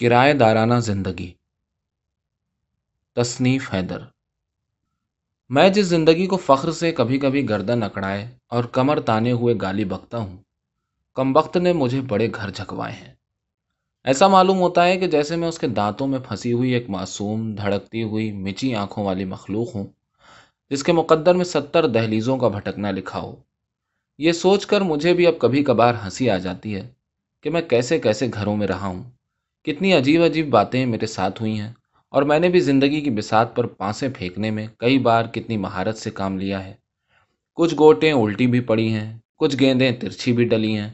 کرایہ دارانہ زندگی۔ تصنیف حیدر۔ میں جس زندگی کو فخر سے کبھی کبھی گردن اکڑائے اور کمر تانے ہوئے گالی بکتا ہوں، کم وقت نے مجھے بڑے گھر جھکوائے ہیں۔ ایسا معلوم ہوتا ہے کہ جیسے میں اس کے دانتوں میں پھنسی ہوئی ایک معصوم، دھڑکتی ہوئی مچی آنکھوں والی مخلوق ہوں، جس کے مقدر میں ستر دہلیزوں کا بھٹکنا لکھا ہو۔ یہ سوچ کر مجھے بھی اب کبھی کبھار ہنسی آ جاتی ہے کہ میں کیسے کیسے گھروں میں رہا ہوں۔ کتنی عجیب عجیب باتیں میرے ساتھ ہوئی ہیں اور میں نے بھی زندگی کی بساط پر پانسیں پھینکنے میں کئی بار کتنی مہارت سے کام لیا ہے۔ کچھ گوٹیں الٹی بھی پڑی ہیں، کچھ گیندیں ترچھی بھی ڈلی ہیں۔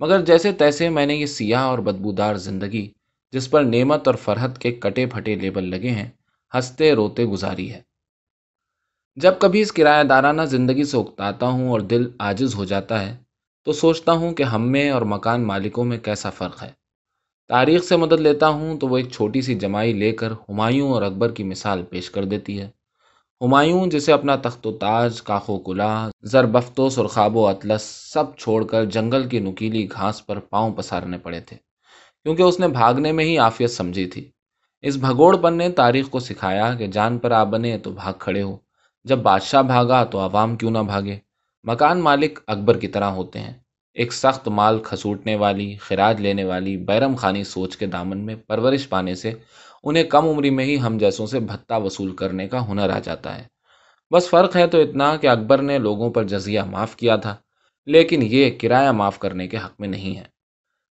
مگر جیسے تیسے میں نے یہ سیاہ اور بدبودار زندگی، جس پر نعمت اور فرحت کے کٹے پھٹے لیبل لگے ہیں، ہنستے روتے گزاری ہے۔ جب کبھی اس کرایہ دارانہ زندگی سے اکتاتا ہوں اور دل آجز ہو جاتا ہے، تو سوچتا ہوں کہ ہم میں اور مکان مالکوں میں کیسا فرق ہے۔ تاریخ سے مدد لیتا ہوں تو وہ ایک چھوٹی سی جمائی لے کر ہمایوں اور اکبر کی مثال پیش کر دیتی ہے۔ ہمایوں جسے اپنا تخت و تاج، کاخ و کلا زربفتوس اور خواب و اطلس سب چھوڑ کر جنگل کی نکیلی گھاس پر پاؤں پسارنے پڑے تھے، کیونکہ اس نے بھاگنے میں ہی عافیت سمجھی تھی۔ اس بھگوڑ پن نے تاریخ کو سکھایا کہ جان پر آ بنے تو بھاگ کھڑے ہو، جب بادشاہ بھاگا تو عوام کیوں نہ بھاگے؟ مکان مالک اکبر کی طرح ہوتے ہیں۔ ایک سخت مال کھسوٹنے والی، خراج لینے والی بیرم خانی سوچ کے دامن میں پرورش پانے سے انہیں کم عمری میں ہی ہم جیسوں سے بھتہ وصول کرنے کا ہنر آ جاتا ہے۔ بس فرق ہے تو اتنا کہ اکبر نے لوگوں پر جزیہ معاف کیا تھا، لیکن یہ کرایہ معاف کرنے کے حق میں نہیں ہے۔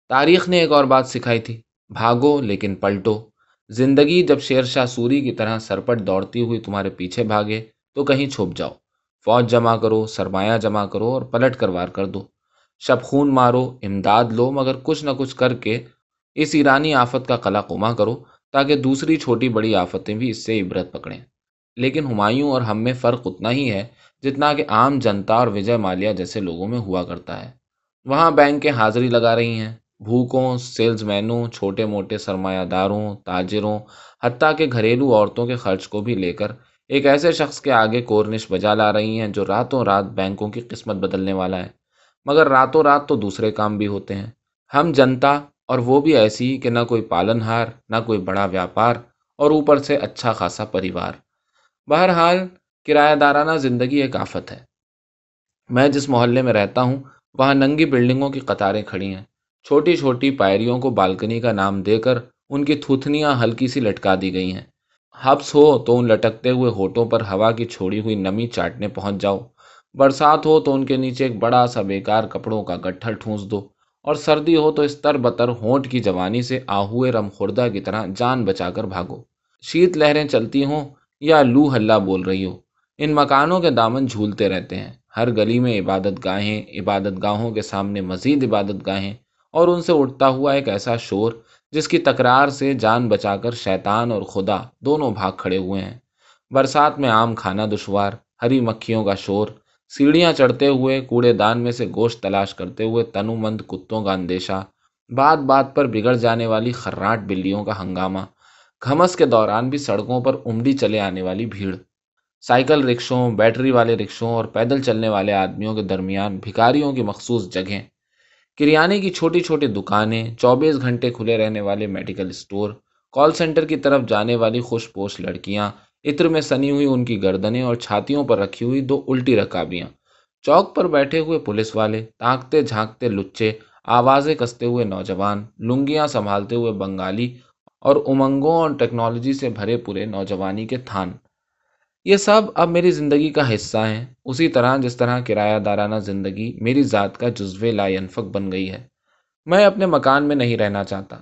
تاریخ نے ایک اور بات سکھائی تھی، بھاگو لیکن پلٹو۔ زندگی جب شیر شاہ سوری کی طرح سرپٹ دوڑتی ہوئی تمہارے پیچھے بھاگے تو کہیں چھپ جاؤ۔ فوج جمع کرو، سرمایہ جمع کرو اور پلٹ کر وار کر دو۔ شب خون مارو، امداد لو، مگر کچھ نہ کچھ کر کے اس ایرانی آفت کا قلع کما کرو تاکہ دوسری چھوٹی بڑی آفتیں بھی اس سے عبرت پکڑیں۔ لیکن ہمایوں اور ہم میں فرق اتنا ہی ہے جتنا کہ عام جنتا اور وجے مالیہ جیسے لوگوں میں ہوا کرتا ہے۔ وہاں بینکیں حاضری لگا رہی ہیں۔ بھوکوں سیلز مینوں چھوٹے موٹے سرمایہ داروں، تاجروں، حتیٰ کہ گھریلو عورتوں کے خرچ کو بھی لے کر ایک ایسے شخص کے آگے کورنش بجا لا رہی ہیں جو راتوں رات بینکوں کی قسمت بدلنے والا ہے۔ مگر راتوں رات تو دوسرے کام بھی ہوتے ہیں۔ ہم جنتا اور وہ بھی ایسی کہ نہ کوئی پالن ہار نہ کوئی بڑا ویاپار اور اوپر سے اچھا خاصا پریوار۔ بہرحال، کرایہ دارانہ زندگی ایک آفت ہے۔ میں جس محلے میں رہتا ہوں، وہاں ننگی بلڈنگوں کی قطاریں کھڑی ہیں۔ چھوٹی چھوٹی پائریوں کو بالکنی کا نام دے کر ان کی تھوتنیاں ہلکی سی لٹکا دی گئی ہیں۔ ہبس ہو تو ان لٹکتے ہوئے ہوٹوں پر ہوا کی چھوڑی ہوئی نمی چاٹنے پہنچ جاؤ۔ برسات ہو تو ان کے نیچے ایک بڑا سا بیکار کپڑوں کا گٹھل ٹھونس دو اور سردی ہو تو اس تر بتر ہونٹ کی جوانی سے آہوئے رم خوردہ کی طرح جان بچا کر بھاگو۔ شیت لہریں چلتی ہوں یا لو ہلا بول رہی ہو۔ ان مکانوں کے دامن جھولتے رہتے ہیں۔ ہر گلی میں عبادت گاہیں، عبادت گاہوں کے سامنے مزید عبادت گاہیں اور ان سے اٹھتا ہوا ایک ایسا شور جس کی تکرار سے جان بچا کر شیطان اور خدا دونوں بھاگ کھڑے ہوئے ہیں۔ برسات میں آم کھانا دشوار، ہری مکھیوں کا شور سیڑھیاں چڑھتے ہوئے کوڑے دان میں سے گوشت تلاش کرتے ہوئے تنو مند کتوں کا اندیشہ، بات بات پر بگڑ جانے والی خراٹ بلیوں کا ہنگامہ، گھمس کے دوران بھی سڑکوں پر عمڈی چلے آنے والی بھیڑ۔ سائیکل رکشوں، بیٹری والے رکشوں اور پیدل چلنے والے آدمیوں کے درمیان بھکاریوں کی مخصوص جگہیں۔ کریانے کی چھوٹی چھوٹی دکانیں، چوبیس گھنٹے کھلے رہنے والے میڈیکل اسٹور، کال سینٹر کی طرف جانے والی خوش پوش لڑکیاں عطر میں سنی ہوئی ان کی گردنیں اور چھاتیوں پر رکھی ہوئی دو الٹی رکابیاں۔ چوک پر بیٹھے ہوئے پولیس والے تاکتے جھانکتے لچے آوازیں کستے ہوئے نوجوان، لنگیاں سنبھالتے ہوئے بنگالی اور امنگوں اور ٹیکنالوجی سے بھرے پورے نوجوانی کے تھان۔ یہ سب اب میری زندگی کا حصہ ہیں۔ اسی طرح جس طرح کرایہ دارانہ زندگی میری ذات کا جزو لاینفق بن گئی ہے۔ میں اپنے مکان میں نہیں رہنا چاہتا۔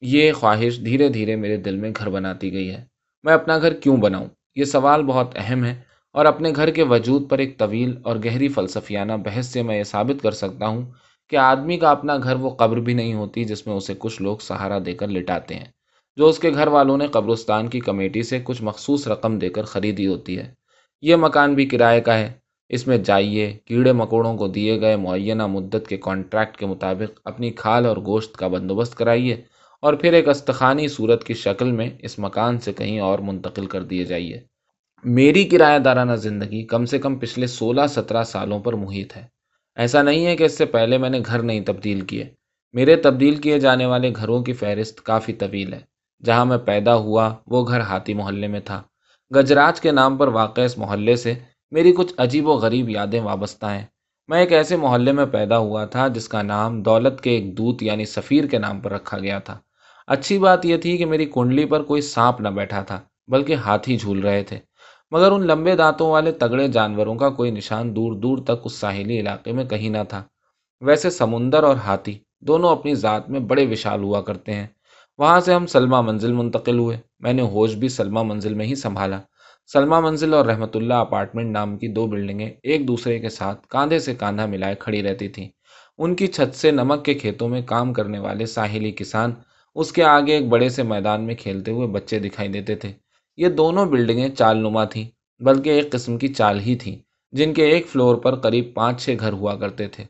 یہ خواہش دھیرے دھیرے میرے دل میں گھر بناتی گئی ہے۔ میں اپنا گھر کیوں بناؤں؟ یہ سوال بہت اہم ہے اور اپنے گھر کے وجود پر ایک طویل اور گہری فلسفیانہ بحث سے میں یہ ثابت کر سکتا ہوں کہ آدمی کا اپنا گھر وہ قبر بھی نہیں ہوتی جس میں اسے کچھ لوگ سہارا دے کر لٹاتے ہیں، جو اس کے گھر والوں نے قبرستان کی کمیٹی سے کچھ مخصوص رقم دے کر خریدی ہوتی ہے۔ یہ مکان بھی کرائے کا ہے۔ اس میں جائیے، کیڑے مکوڑوں کو دیے گئے معینہ مدت کے کانٹریکٹ کے مطابق اپنی کھال اور گوشت کا بندوبست کرائیے۔ اور پھر ایک استخانی صورت کی شکل میں اس مکان سے کہیں اور منتقل کر دیے جائیے۔ میری کرایہ دارانہ زندگی کم سے کم پچھلے سولہ سترہ سالوں پر محیط ہے۔ ایسا نہیں ہے کہ اس سے پہلے میں نے گھر نہیں تبدیل کیے۔ میرے تبدیل کیے جانے والے گھروں کی فہرست کافی طویل ہے۔ جہاں میں پیدا ہوا، وہ گھر ہاتھی محلے میں تھا۔ گجراج کے نام پر واقع اس محلے سے میری کچھ عجیب و غریب یادیں وابستہ ہیں۔ میں ایک ایسے محلے میں پیدا ہوا تھا جس کا نام دولت کے ایک دوت یعنی سفیر کے نام پر رکھا گیا تھا۔ اچھی بات یہ تھی کہ میری کنڈلی پر کوئی سانپ نہ بیٹھا تھا، بلکہ ہاتھی جھول رہے تھے۔ مگر ان لمبے دانتوں والے تگڑے جانوروں کا کوئی نشان دور دور تک اس ساحلی علاقے میں کہیں نہ تھا۔ ویسے سمندر اور ہاتھی دونوں اپنی ذات میں بڑے وشال ہوا کرتے ہیں۔ وہاں سے ہم سلما منزل منتقل ہوئے۔ میں نے ہوش بھی سلما منزل میں ہی سنبھالا۔ سلما منزل اور رحمت اللہ اپارٹمنٹ نام کی دو بلڈنگیں ایک دوسرے کے ساتھ کاندھے سے کاندھا ملائے کھڑی رہتی تھیں۔ ان کی چھت سے نمک کے کھیتوں میں کام کرنے والے ساحلی کسان اس کے آگے ایک بڑے سے میدان میں کھیلتے ہوئے بچے دکھائی دیتے تھے۔ یہ دونوں بلڈنگیں چال نما تھیں، بلکہ ایک قسم کی چال ہی تھیں، جن کے ایک فلور پر قریب پانچ چھ گھر ہوا کرتے تھے۔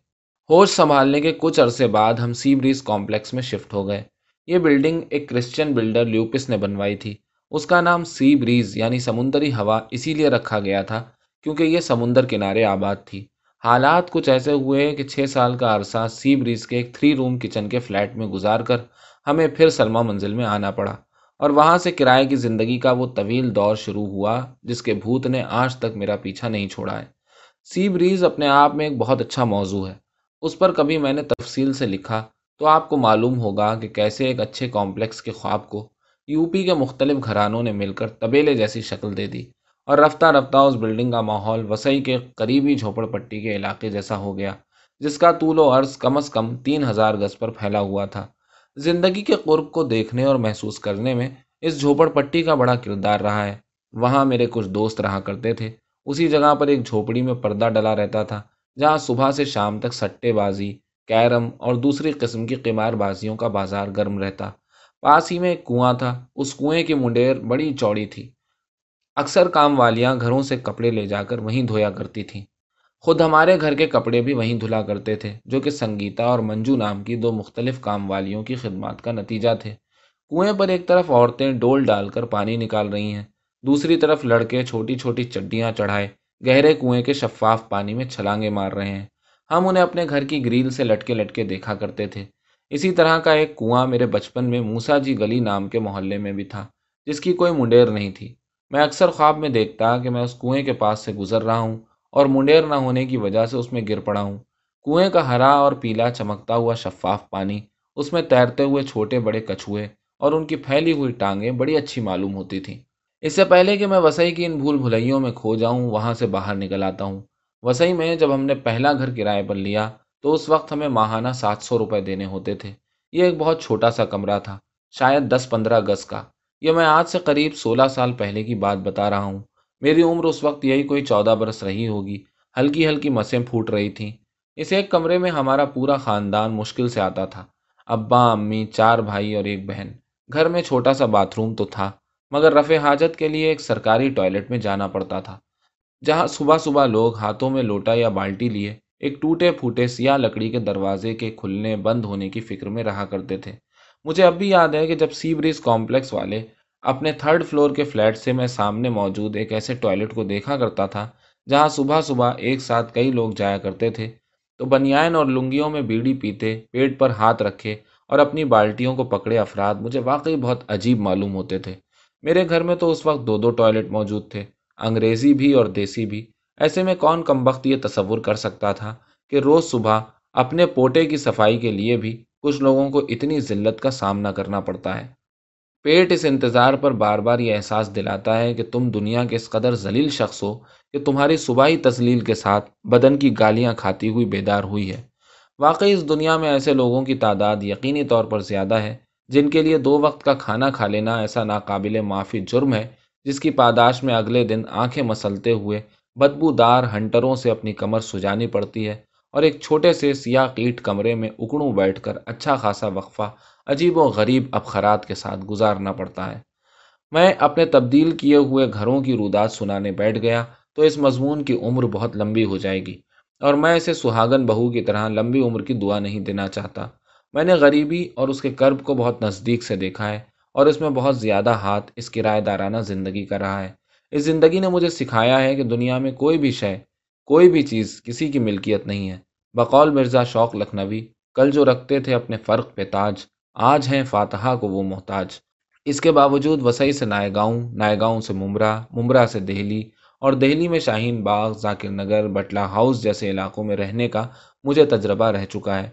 ہوش سنبھالنے کے کچھ عرصے بعد ہم سی بریز کمپلیکس میں شفٹ ہو گئے۔ یہ بلڈنگ ایک کرسچن بلڈر لیوپس نے بنوائی تھی۔ اس کا نام سی بریز یعنی سمندری ہوا اسی لیے رکھا گیا تھا کیونکہ یہ سمندر کنارے آباد تھی۔ حالات کچھ ایسے ہوئے کہ چھ سال کا عرصہ سی بریز کے ایک تھری روم کچن کے فلیٹ میں گزار کر ہمیں پھر سلما منزل میں آنا پڑا اور وہاں سے کرائے کی زندگی کا وہ طویل دور شروع ہوا جس کے بھوت نے آج تک میرا پیچھا نہیں چھوڑا ہے۔ سی بریز اپنے آپ میں ایک بہت اچھا موضوع ہے۔ اس پر کبھی میں نے تفصیل سے لکھا تو آپ کو معلوم ہوگا کہ کیسے ایک اچھے کمپلیکس کے خواب کو یو پی کے مختلف گھرانوں نے مل کر طبیلے جیسی شکل دے دی اور رفتہ رفتہ اس بلڈنگ کا ماحول وسئی کے قریبی جھوپڑ پٹی کے علاقے جیسا ہو گیا، جس کا طول و عرض کم از کم تین ہزار گز پر پھیلا ہوا تھا۔ زندگی کے قرب کو دیکھنے اور محسوس کرنے میں اس جھوپڑ پٹی کا بڑا کردار رہا ہے۔ وہاں میرے کچھ دوست رہا کرتے تھے۔ اسی جگہ پر ایک جھوپڑی میں پردہ ڈلا رہتا تھا، جہاں صبح سے شام تک سٹے بازی، کیرم اور دوسری قسم کی قمار بازیوں کا بازار گرم رہتا۔ پاس ہی میں ایک کنواں تھا۔ اس کنویں کی منڈیر بڑی چوڑی تھی۔ اکثر کام والیاں گھروں سے کپڑے لے جا کر وہیں دھویا کرتی تھیں۔ خود ہمارے گھر کے کپڑے بھی وہیں دھلا کرتے تھے، جو کہ سنگیتا اور منجو نام کی دو مختلف کام والیوں کی خدمات کا نتیجہ تھے۔ کنویں پر ایک طرف عورتیں ڈول ڈال کر پانی نکال رہی ہیں، دوسری طرف لڑکے چھوٹی چھوٹی چڈیاں چڑھائے، گہرے کنویں کے شفاف پانی میں چھلانگے مار رہے ہیں۔ ہم انہیں اپنے گھر کی گریل سے لٹکے لٹکے دیکھا کرتے تھے۔ اسی طرح کا ایک کنواں میرے بچپن میں موسا جی گلی نام کے محلے میں بھی تھا، جس کی کوئی منڈیر نہیں تھی۔ میں اکثر خواب میں دیکھتا کہ میں اس کنویں کے پاس سے گزر رہا ہوں۔ اور منڈیر نہ ہونے کی وجہ سے اس میں گر پڑا ہوں۔ کنویں کا ہرا اور پیلا چمکتا ہوا شفاف پانی، اس میں تیرتے ہوئے چھوٹے بڑے کچھوے اور ان کی پھیلی ہوئی ٹانگیں بڑی اچھی معلوم ہوتی تھیں۔ اس سے پہلے کہ میں وسئی کی ان بھول بھلائیوں میں کھو جاؤں، وہاں سے باہر نکل آتا ہوں۔ وسئی میں جب ہم نے پہلا گھر کرائے پر لیا، تو اس وقت ہمیں ماہانہ سات سو روپے دینے ہوتے تھے۔ یہ ایک بہت چھوٹا سا کمرہ تھا، شاید دس پندرہ گز کا۔ یہ میں آج سے قریب سولہ سال پہلے کی بات بتا رہا ہوں۔ میری عمر اس وقت یہی کوئی چودہ برس رہی ہوگی۔ ہلکی ہلکی مسیں پھوٹ رہی تھیں۔ اس ایک کمرے میں ہمارا پورا خاندان مشکل سے آتا تھا۔ ابا، امی، چار بھائی اور ایک بہن۔ گھر میں چھوٹا سا باتھ روم تو تھا، مگر رفع حاجت کے لیے ایک سرکاری ٹوائلٹ میں جانا پڑتا تھا، جہاں صبح صبح لوگ ہاتھوں میں لوٹا یا بالٹی لیے ایک ٹوٹے پھوٹے سیاہ لکڑی کے دروازے کے کھلنے بند ہونے کی فکر میں رہا کرتے تھے۔ مجھے اب بھی یاد ہے کہ جب سی بریز کمپلیکس والے اپنے تھرڈ فلور کے فلیٹ سے میں سامنے موجود ایک ایسے ٹوائلٹ کو دیکھا کرتا تھا، جہاں صبح صبح ایک ساتھ کئی لوگ جایا کرتے تھے۔ تو بنیائن اور لنگیوں میں بیڑی پیتے، پیٹ پر ہاتھ رکھے اور اپنی بالٹیوں کو پکڑے افراد مجھے واقعی بہت عجیب معلوم ہوتے تھے۔ میرے گھر میں تو اس وقت دو دو ٹوائلٹ موجود تھے، انگریزی بھی اور دیسی بھی۔ ایسے میں کون کم وقت یہ تصور کر سکتا تھا کہ روز صبح اپنے پوٹے کی صفائی کے لیے بھی کچھ لوگوں کو اتنی ذلت کا سامنا کرنا پڑتا ہے؟ پیٹ اس انتظار پر بار بار یہ احساس دلاتا ہے کہ تم دنیا کے اس قدر ذلیل شخص ہو کہ تمہاری صبحی تسلیل کے ساتھ بدن کی گالیاں کھاتی ہوئی بیدار ہوئی ہے۔ واقعی اس دنیا میں ایسے لوگوں کی تعداد یقینی طور پر زیادہ ہے جن کے لیے دو وقت کا کھانا کھا لینا ایسا ناقابل معافی جرم ہے جس کی پاداش میں اگلے دن آنکھیں مسلتے ہوئے بدبو دار ہنٹروں سے اپنی کمر سجانی پڑتی ہے اور ایک چھوٹے سے سیاہ کیٹ کمرے میں اکڑوں بیٹھ کر اچھا خاصا وقفہ عجیب و غریب ابخرات کے ساتھ گزارنا پڑتا ہے۔ میں اپنے تبدیل کیے ہوئے گھروں کی رودات سنانے بیٹھ گیا تو اس مضمون کی عمر بہت لمبی ہو جائے گی اور میں اسے سہاگن بہو کی طرح لمبی عمر کی دعا نہیں دینا چاہتا۔ میں نے غریبی اور اس کے کرب کو بہت نزدیک سے دیکھا ہے اور اس میں بہت زیادہ ہاتھ اس کرایہ دارانہ زندگی کا رہا ہے۔ اس زندگی نے مجھے سکھایا ہے کہ دنیا میں کوئی بھی شے، کوئی بھی چیز کسی کی ملکیت نہیں ہے۔ بقول مرزا شوق لکھنوی، کل جو رکھتے تھے اپنے فرق پہ تاج آج ہیں فاتحہ کو وہ محتاج۔ اس کے باوجود وسعی سے نائے گاؤں نائے گاؤں سے ممرا ممرا سے دہلی اور دہلی میں شاہین باغ، ذاکر نگر، بٹلہ ہاؤس جیسے علاقوں میں رہنے کا مجھے تجربہ رہ چکا ہے۔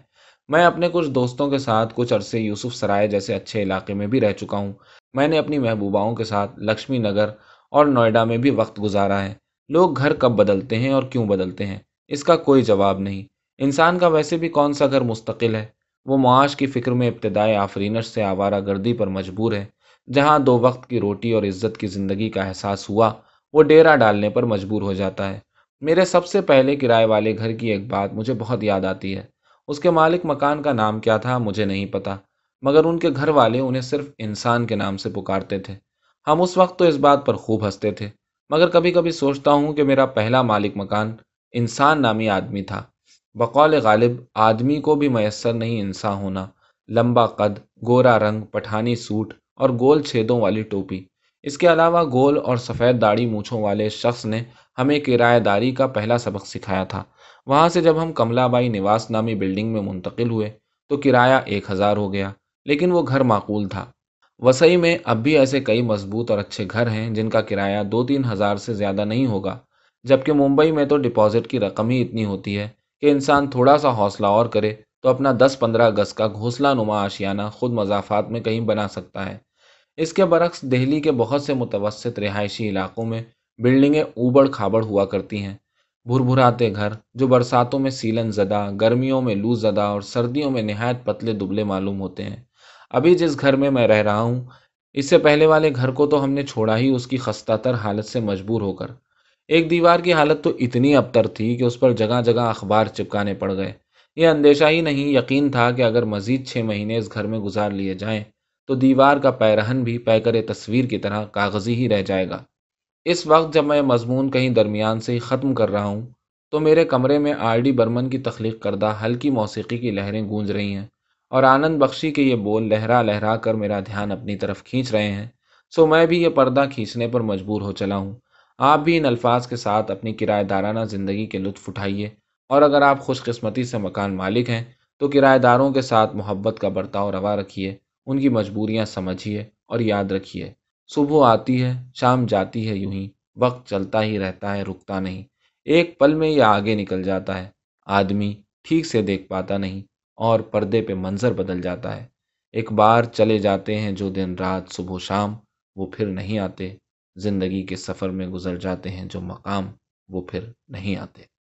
میں اپنے کچھ دوستوں کے ساتھ کچھ عرصے یوسف سرائے جیسے اچھے علاقے میں بھی رہ چکا ہوں۔ میں نے اپنی محبوباؤں کے ساتھ لکشمی نگر اور نوئیڈا میں بھی وقت گزارا ہے۔ لوگ گھر کب بدلتے ہیں اور کیوں بدلتے ہیں؟ اس کا کوئی جواب نہیں۔ انسان کا ویسے بھی کون سا گھر مستقل ہے؟ وہ معاش کی فکر میں ابتدائے آفرینش سے آوارہ گردی پر مجبور ہے۔ جہاں دو وقت کی روٹی اور عزت کی زندگی کا احساس ہوا، وہ ڈیرا ڈالنے پر مجبور ہو جاتا ہے۔ میرے سب سے پہلے کرائے والے گھر کی ایک بات مجھے بہت یاد آتی ہے۔ اس کے مالک مکان کا نام کیا تھا مجھے نہیں پتا، مگر ان کے گھر والے انہیں صرف انسان کے نام سے پکارتے تھے۔ ہم اس وقت تو اس بات پر خوب ہنستے تھے، مگر کبھی کبھی سوچتا ہوں کہ میرا پہلا مالک مکان انسان نامی آدمی تھا۔ بقول غالب، آدمی کو بھی میسر نہیں انسان ہونا۔ لمبا قد، گورا رنگ، پٹھانی سوٹ اور گول چھیدوں والی ٹوپی۔ اس کے علاوہ گول اور سفید داڑھی مونچھوں والے شخص نے ہمیں کرایہ داری کا پہلا سبق سکھایا تھا۔ وہاں سے جب ہم کملا بائی نواس نامی بلڈنگ میں منتقل ہوئے تو کرایہ ایک ہزار ہو گیا، لیکن وہ گھر معقول تھا۔ وسئی میں اب بھی ایسے کئی مضبوط اور اچھے گھر ہیں جن کا کرایہ دو تین ہزار سے زیادہ نہیں ہوگا، جبکہ ممبئی میں تو ڈپازٹ کی رقم ہی اتنی ہوتی ہے۔ کہ انسان تھوڑا سا حوصلہ اور کرے تو اپنا دس پندرہ گز کا گھونسلہ نما آشیانہ خود مضافات میں کہیں بنا سکتا ہے۔ اس کے برعکس دہلی کے بہت سے متوسط رہائشی علاقوں میں بلڈنگیں اوبڑ کھابڑ ہوا کرتی ہیں۔ بھر بھراتے گھر جو برساتوں میں سیلن زدہ، گرمیوں میں لو زدہ اور سردیوں میں نہایت پتلے دبلے معلوم ہوتے ہیں۔ ابھی جس گھر میں میں رہ رہا ہوں، اس سے پہلے والے گھر کو تو ہم نے چھوڑا ہی، اس کی خستہ تر حالت سے مجبور ہو کر۔ ایک دیوار کی حالت تو اتنی ابتر تھی کہ اس پر جگہ جگہ اخبار چپکانے پڑ گئے۔ یہ اندیشہ ہی نہیں، یقین تھا کہ اگر مزید چھ مہینے اس گھر میں گزار لیے جائیں تو دیوار کا پیرہن بھی پیکر تصویر کی طرح کاغذی ہی رہ جائے گا۔ اس وقت جب میں مضمون کہیں درمیان سے ہی ختم کر رہا ہوں تو میرے کمرے میں آر ڈی برمن کی تخلیق کردہ ہلکی موسیقی کی لہریں گونج رہی ہیں اور آنند بخشی کے یہ بول لہرا لہرا کر میرا دھیان اپنی طرف کھینچ رہے ہیں۔ سو میں بھی یہ پردہ کھینچنے پر مجبور ہو چلا ہوں۔ آپ بھی ان الفاظ کے ساتھ اپنی کرایہ دارانہ زندگی کے لطف اٹھائیے اور اگر آپ خوش قسمتی سے مکان مالک ہیں تو کرایہ داروں کے ساتھ محبت کا برتاؤ روا رکھیے، ان کی مجبوریاں سمجھیے اور یاد رکھیے، صبح آتی ہے، شام جاتی ہے یوں ہی، وقت چلتا ہی رہتا ہے، رکتا نہیں۔ ایک پل میں یہ آگے نکل جاتا ہے، آدمی ٹھیک سے دیکھ پاتا نہیں اور پردے پہ منظر بدل جاتا ہے۔ ایک بار چلے جاتے ہیں جو دن رات، صبح و شام، وہ پھر نہیں آتے۔ زندگی کے سفر میں گزر جاتے ہیں جو مقام وہ پھر نہیں آتے۔